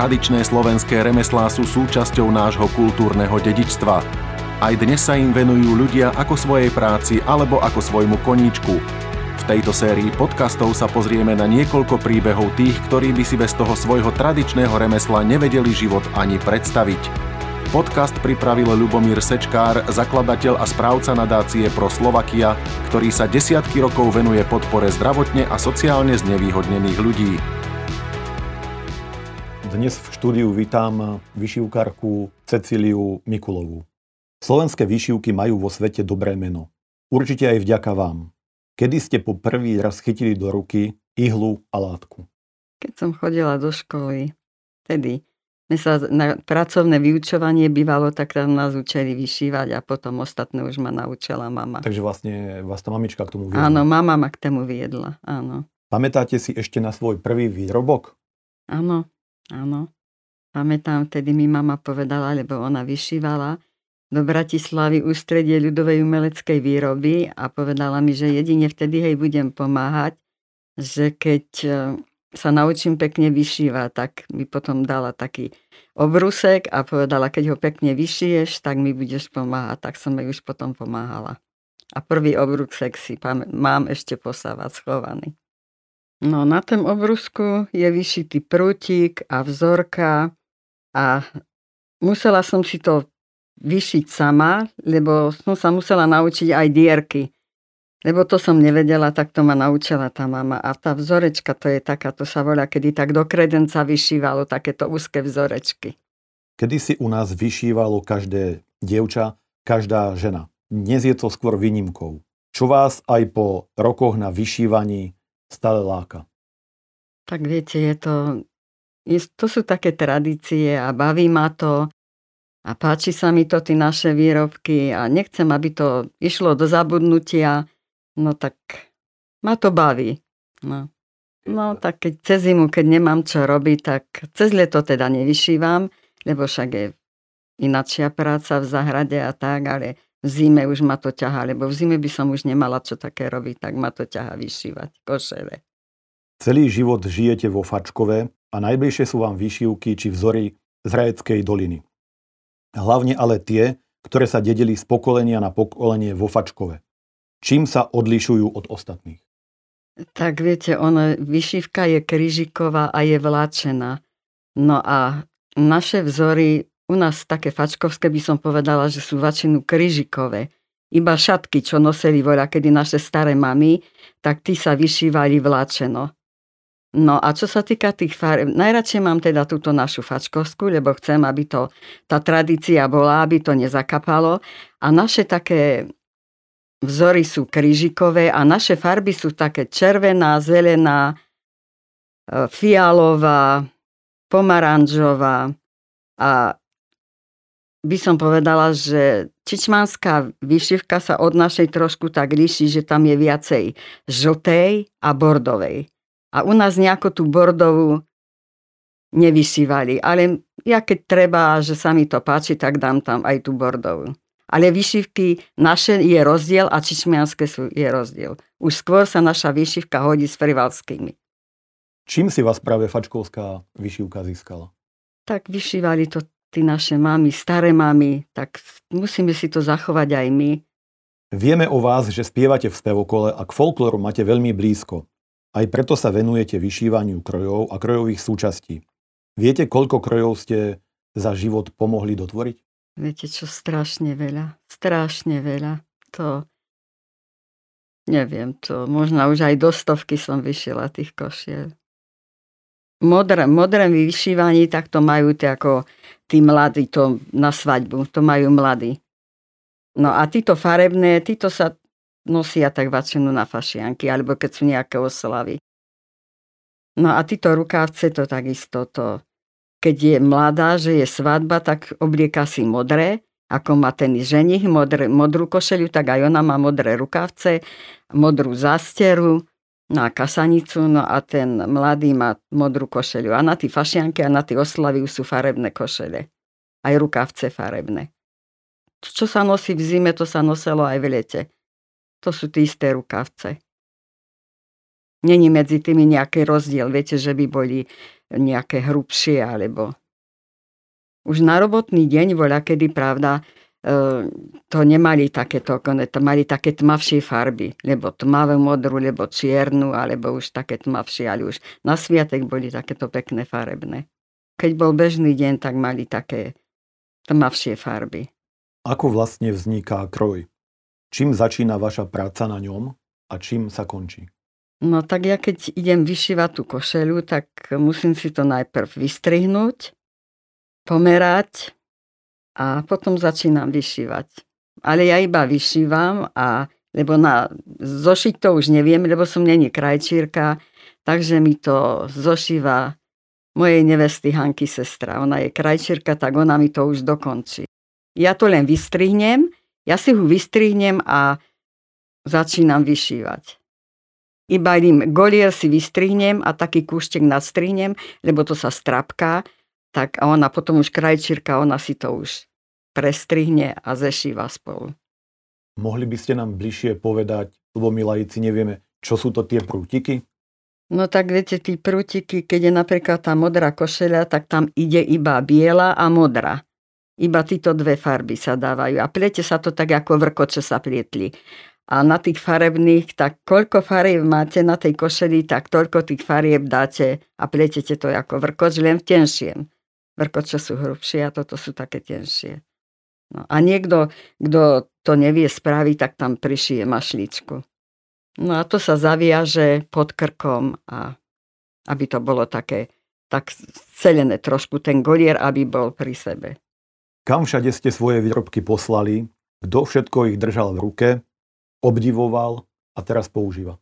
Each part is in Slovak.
Tradičné slovenské remeslá sú súčasťou nášho kultúrneho dedičstva. Aj dnes sa im venujú ľudia ako svojej práci alebo ako svojmu koníčku. V tejto sérii podcastov sa pozrieme na niekoľko príbehov tých, ktorí by si bez toho svojho tradičného remesla nevedeli život ani predstaviť. Podcast pripravil Ľubomír Sečkár, zakladateľ a správca nadácie Pro Slovakia, ktorý sa desiatky rokov venuje podpore zdravotne a sociálne znevýhodnených ľudí. Dnes v štúdiu vítam vyšivkárku Cecíliu Mikulovú. Slovenské vyšivky majú vo svete dobré meno. Určite aj vďaka vám. Kedy ste po prvý raz chytili do ruky ihlu a látku? Keď som chodila do školy, tedy my sa na pracovné vyučovanie bývalo, tak tam nás učili vyšívať a potom ostatné už ma naučila mama. Takže vlastne vás tá mamička k tomu viedla? Áno, mama ma k tomu viedla, áno. Pamätáte si ešte na svoj prvý výrobok? Áno, áno. Pamätám, vtedy mi mama povedala, lebo ona vyšívala do Bratislavy ústredie ľudovej umeleckej výroby a povedala mi, že jedine vtedy hej budem pomáhať, že keď sa naučím pekne vyšívať, tak mi potom dala taký obrusek a povedala, keď ho pekne vyšiješ, tak mi budeš pomáhať. Tak som jej už potom pomáhala. A prvý obrusek si mám ešte posávať schovaný. No na tom obrusku je vyšitý prútik a vzorka a musela som si to vyšiť sama, lebo som sa musela naučiť aj dierky lebo to som nevedela, tak to ma naučila tá mama. A tá vzorečka, to je taká, to sa volá, kedy tak do kredenca vyšívalo takéto úzke vzorečky. Kedy si u nás vyšívalo každé dievča, každá žena. Dnes je to skôr výnimkou. Čo vás aj po rokoch na vyšívaní stále láka? Tak viete, je to, je, to sú také tradície a baví ma to a páči sa mi to, tie naše výrobky a nechcem, aby to išlo do zabudnutia No tak ma to baví. No. No tak keď cez zimu, keď nemám čo robiť, tak cez leto teda nevyšívam, lebo však je inačia práca v zahrade a tak, ale v zime už ma to ťaha, lebo v zime by som už nemala čo také robiť, tak ma to ťaha vyšívať košele. Celý život žijete vo Fačkove a najbližšie sú vám vyšívky či vzory z Rajeckej doliny. Hlavne ale tie, ktoré sa dedili z pokolenia na pokolenie vo Fačkove. Čím sa odlišujú od ostatných? Tak viete, ono, vyšívka je kryžiková a je vláčená. No a naše vzory, u nás také fačkovské by som povedala, že sú väčšinu kryžikové. Iba šatky, čo nosili voľa, kedy naše staré mamy, tak tí sa vyšívali vláčeno. No a čo sa týka tých farieb, najradšej mám teda túto našu fačkovskú, lebo chcem, aby to, tá tradícia bola, aby to nezakapalo. A naše také vzory sú krížikové a naše farby sú také červená, zelená, e, fialová, pomaranžová a by som povedala, že čičmanská vyšivka sa od našej trošku tak líši, že tam je viacej žltej a bordovej. A u nás nejako tú bordovú nevyšívali. Ale ja keď treba, že sa mi to páči, tak dám tam aj tú bordovú ale vyšivky naše je rozdiel a čičmianské sú, je rozdiel. Už skôr sa naša vyšivka hodí s frivalskými. Čím si vás práve fačkovská vyšivka získala? Tak vyšívali to tí naše mamy, staré mamy, tak musíme si to zachovať aj my. Vieme o vás, že spievate v spevokole a k folklóru máte veľmi blízko. Aj preto sa venujete vyšívaniu krojov a krojových súčastí. Viete, koľko krojov ste za život pomohli dotvoriť? Viete čo, strašne veľa. Strašne veľa. To neviem, to možno už aj do stovky som vyšila tých košiel. Modré, modré vyšívaní, tak to majú tie ako tí mladí to na svadbu, to majú mladí. No a títo farebné, títo sa nosia tak väčšinu na fašianky, alebo keď sú nejaké oslavy. No a títo rukávce to takisto, to keď je mladá, že je svadba, tak oblieka si modré, ako má ten ženich, modré, modrú košeliu, tak aj ona má modré rukavce, modrú zásteru, na kasanicu, no a ten mladý má modrú košeliu. A na tie fašianky a na tie oslavy sú farebné košele. Aj rukavce farebné. Čo sa nosí v zime, to sa nosilo aj v lete. To sú tie isté rukavce. Není medzi tými nejaký rozdiel. Viete, že by boli nejaké hrubšie alebo... Už na robotný deň voľa kedy, pravda, to nemali takéto, to mali také tmavšie farby, lebo tmavé modru, lebo čiernu, alebo už také tmavšie, ale už na sviatek boli takéto pekné farebné. Keď bol bežný deň, tak mali také tmavšie farby. Ako vlastne vzniká kroj? Čím začína vaša práca na ňom a čím sa končí? No tak ja keď idem vyšívať tú košelu, tak musím si to najprv vystrihnúť, pomerať a potom začínam vyšívať. Ale ja iba vyšívam a lebo na zošiť to už neviem, lebo som není krajčírka, takže mi to zošíva mojej nevesty Hanky sestra. Ona je krajčírka, tak ona mi to už dokončí. Ja to len vystrihnem, ja si ho vystrihnem a začínam vyšívať. Iba im golier si vystrihnem a taký kúštek nadstrihnem, lebo to sa strapká, tak a ona potom už krajčírka, ona si to už prestrihne a zešíva spolu. Mohli by ste nám bližšie povedať, lebo my laici nevieme, čo sú to tie prútiky? No tak viete, tí prútiky, keď je napríklad tá modrá košeľa, tak tam ide iba biela a modrá. Iba títo dve farby sa dávajú. A pliete sa to tak, ako vrkoče sa plietli a na tých farebných, tak koľko farieb máte na tej košeli, tak toľko tých farieb dáte a pletete to ako vrkoč, len v tenšiem. Vrkoče sú hrubšie a toto sú také tenšie. No, a niekto, kto to nevie spraviť, tak tam prišije mašličku. No a to sa zaviaže pod krkom a aby to bolo také tak celené trošku ten golier, aby bol pri sebe. Kam všade ste svoje výrobky poslali? Kto všetko ich držal v ruke? obdivoval a teraz používa?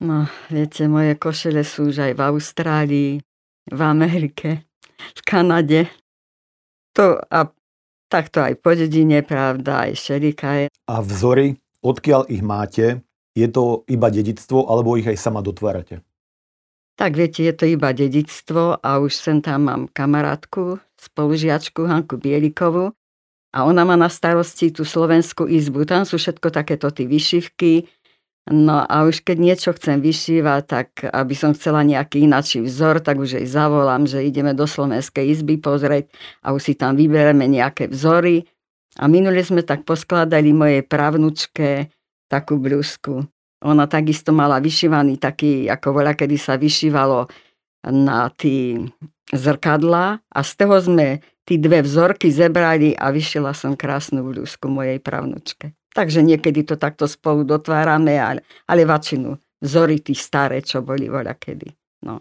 No, viete, moje košele sú už aj v Austrálii, v Amerike, v Kanade. To a takto aj po dedine, pravda, aj šerika je. A vzory, odkiaľ ich máte, je to iba dedictvo, alebo ich aj sama dotvárate? Tak viete, je to iba dedictvo a už sem tam mám kamarátku, spolužiačku Hanku Bielikovu, a ona má na starosti tú slovenskú izbu. Tam sú všetko takéto ty vyšivky. No a už keď niečo chcem vyšívať, tak aby som chcela nejaký inačí vzor, tak už jej zavolám, že ideme do slovenskej izby pozrieť a už si tam vybereme nejaké vzory. A minule sme tak poskladali mojej pravnučke takú blúzku. Ona takisto mala vyšívaný taký, ako voľa, kedy sa vyšívalo na tí zrkadla a z toho sme tí dve vzorky zebrali a vyšila som krásnu blúzku mojej pravnučke. Takže niekedy to takto spolu dotvárame, ale, ale väčšinu vzory tí staré, čo boli voľa kedy. No.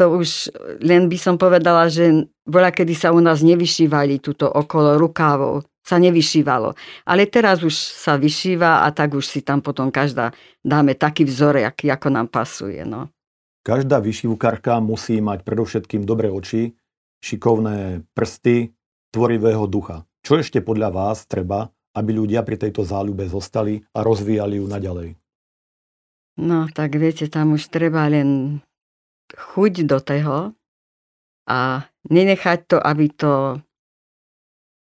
To už len by som povedala, že voľa kedy sa u nás nevyšívali túto okolo rukávov, sa nevyšívalo. Ale teraz už sa vyšíva a tak už si tam potom každá dáme taký vzor, ako nám pasuje. No. Každá vyšívkarka musí mať predovšetkým dobré oči, šikovné prsty tvorivého ducha. Čo ešte podľa vás treba, aby ľudia pri tejto záľube zostali a rozvíjali ju naďalej? No, tak viete, tam už treba len chuť do toho a nenechať to, aby to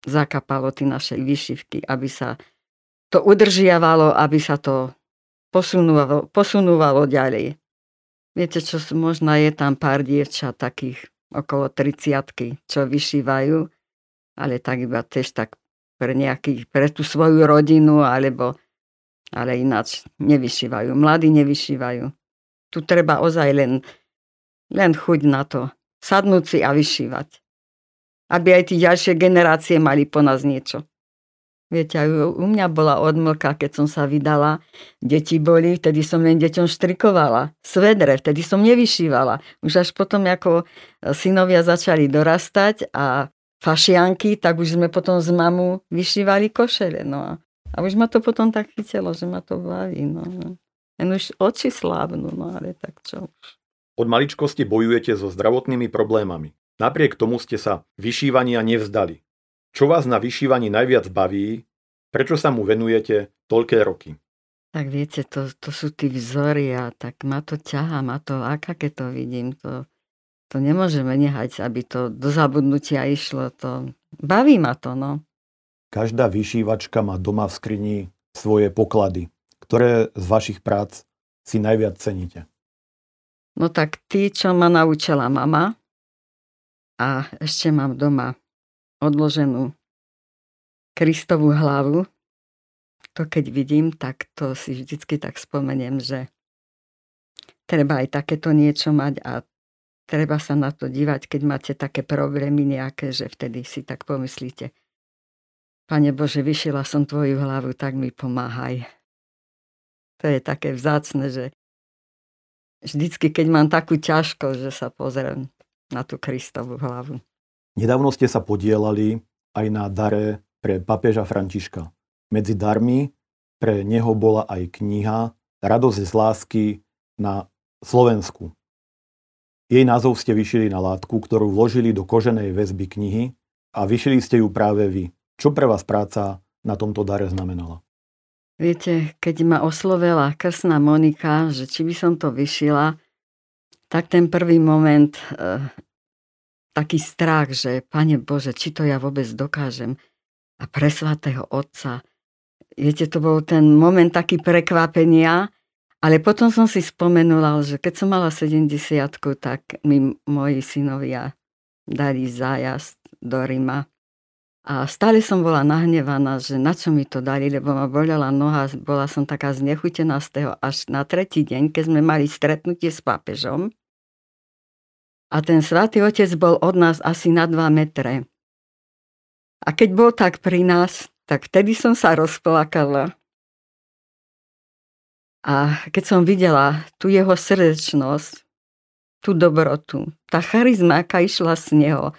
zakapalo tie naše vyšivky, aby sa to udržiavalo, aby sa to posunúvalo, posunúvalo ďalej. Viete čo, možno je tam pár dievčat takých okolo 30 čo vyšívajú, ale tak iba tiež tak pre nejakých, pre tú svoju rodinu, alebo ale ináč nevyšívajú. Mladí nevyšívajú. Tu treba ozaj len, len chuť na to. Sadnúť si a vyšívať. Aby aj tí ďalšie generácie mali po nás niečo. Viete, aj u mňa bola odmlka, keď som sa vydala. Deti boli, vtedy som len deťom štrikovala. Svedre, vtedy som nevyšívala. Už až potom, ako synovia začali dorastať a fašianky, tak už sme potom z mamu vyšívali košele. No. A už ma to potom tak chytelo, že ma to baví. No. Len už oči slávnu, no ale tak čo už. Od maličkosti bojujete so zdravotnými problémami. Napriek tomu ste sa vyšívania nevzdali. Čo vás na vyšívaní najviac baví? Prečo sa mu venujete toľké roky? Tak viete, to, to sú tí vzory a tak ma to ťaha, ma to, aká keď to vidím, to, to nemôžeme nehať, aby to do zabudnutia išlo. To, baví ma to, no. Každá vyšívačka má doma v skrini svoje poklady. Ktoré z vašich prác si najviac ceníte? No tak tí, čo ma naučila mama a ešte mám doma odloženú Kristovú hlavu, to keď vidím, tak to si vždycky tak spomeniem, že treba aj takéto niečo mať a treba sa na to dívať, keď máte také problémy nejaké, že vtedy si tak pomyslíte, Pane Bože, vyšila som tvoju hlavu, tak mi pomáhaj. To je také vzácne, že vždycky, keď mám takú ťažkosť, že sa pozriem na tú Kristovú hlavu. Nedávno ste sa podielali aj na dare pre papeža Františka. Medzi darmi pre neho bola aj kniha Radosť z lásky na Slovensku. Jej názov ste vyšili na látku, ktorú vložili do koženej väzby knihy a vyšili ste ju práve vy. Čo pre vás práca na tomto dare znamenala? Viete, keď ma oslovila krsná Monika, že či by som to vyšila, tak ten prvý moment, e, taký strach, že Pane Bože, či to ja vôbec dokážem. A pre svatého Otca. Viete, to bol ten moment taký prekvapenia, ale potom som si spomenula, že keď som mala 70 tak mi moji synovia dali zájazd do Rima. A stále som bola nahnevaná, že na čo mi to dali, lebo ma bolela noha, bola som taká znechutená z toho až na tretí deň, keď sme mali stretnutie s pápežom. A ten svatý otec bol od nás asi na 2 metre. A keď bol tak pri nás, tak vtedy som sa rozplakala. A keď som videla tú jeho srdečnosť, tú dobrotu, tá charizma, aká išla z neho,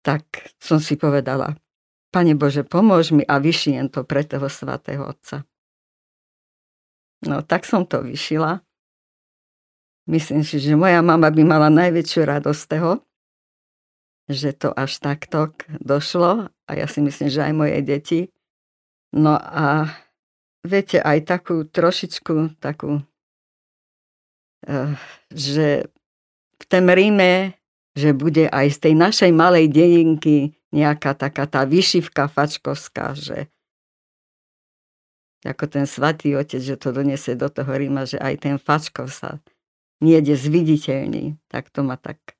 tak som si povedala, Pane Bože, pomôž mi a vyšijem to pre toho svatého Otca. No tak som to vyšila. Myslím si, že moja mama by mala najväčšiu radosť z toho, že to až takto došlo a ja si myslím, že aj moje deti. No a viete, aj takú trošičku takú, uh, že v tom Ríme, že bude aj z tej našej malej dedinky nejaká taká tá vyšivka fačkovská, že ako ten svatý otec, že to doniesie do toho Ríma, že aj ten fačkov sa niede zviditeľný, tak to ma tak...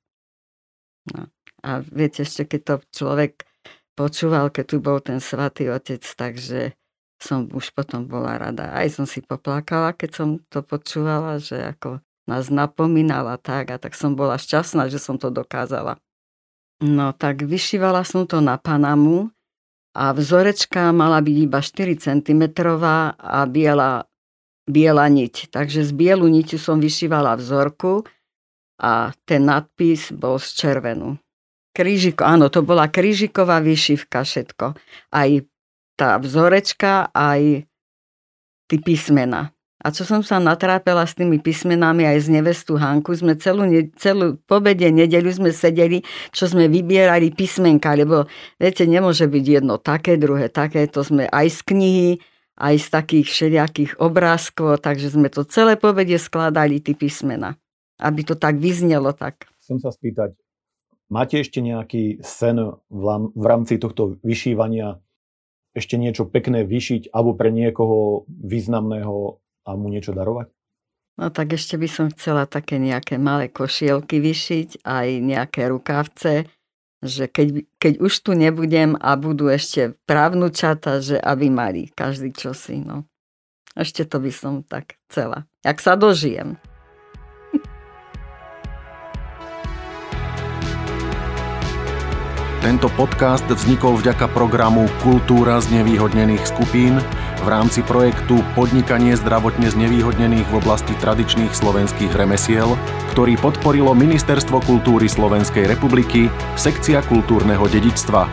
No. A viete, ešte keď to človek počúval, keď tu bol ten svatý otec, takže som už potom bola rada. Aj som si poplakala, keď som to počúvala, že ako nás napomínala tak a tak som bola šťastná, že som to dokázala. No tak vyšívala som to na Panamu a vzorečka mala byť iba 4 cm a biela, biela niť. Takže z bielu niťu som vyšívala vzorku a ten nadpis bol z červenú. Krížiko, áno, to bola krížiková vyšivka všetko. Aj tá vzorečka aj tí písmena. A čo som sa natrápela s tými písmenami aj z nevestu Hanku, sme celú, celú pobede nedeľu sme sedeli, čo sme vybierali písmenka, lebo viete, nemôže byť jedno také, druhé také, to sme aj z knihy, aj z takých všelijakých obrázkov, takže sme to celé pobede skladali, tí písmena, aby to tak vyznelo tak. Chcem sa spýtať, máte ešte nejaký sen v rámci tohto vyšívania ešte niečo pekné vyšiť alebo pre niekoho významného a mu niečo darovať? No tak ešte by som chcela také nejaké malé košielky vyšiť, aj nejaké rukavce, že keď, keď už tu nebudem a budú ešte právnučata, že aby mali každý čosi. No. Ešte to by som tak chcela. Jak sa dožijem. Tento podcast vznikol vďaka programu Kultúra z nevýhodnených skupín v rámci projektu Podnikanie zdravotne znevýhodnených v oblasti tradičných slovenských remesiel, ktorý podporilo Ministerstvo kultúry Slovenskej republiky, sekcia kultúrneho dedičstva.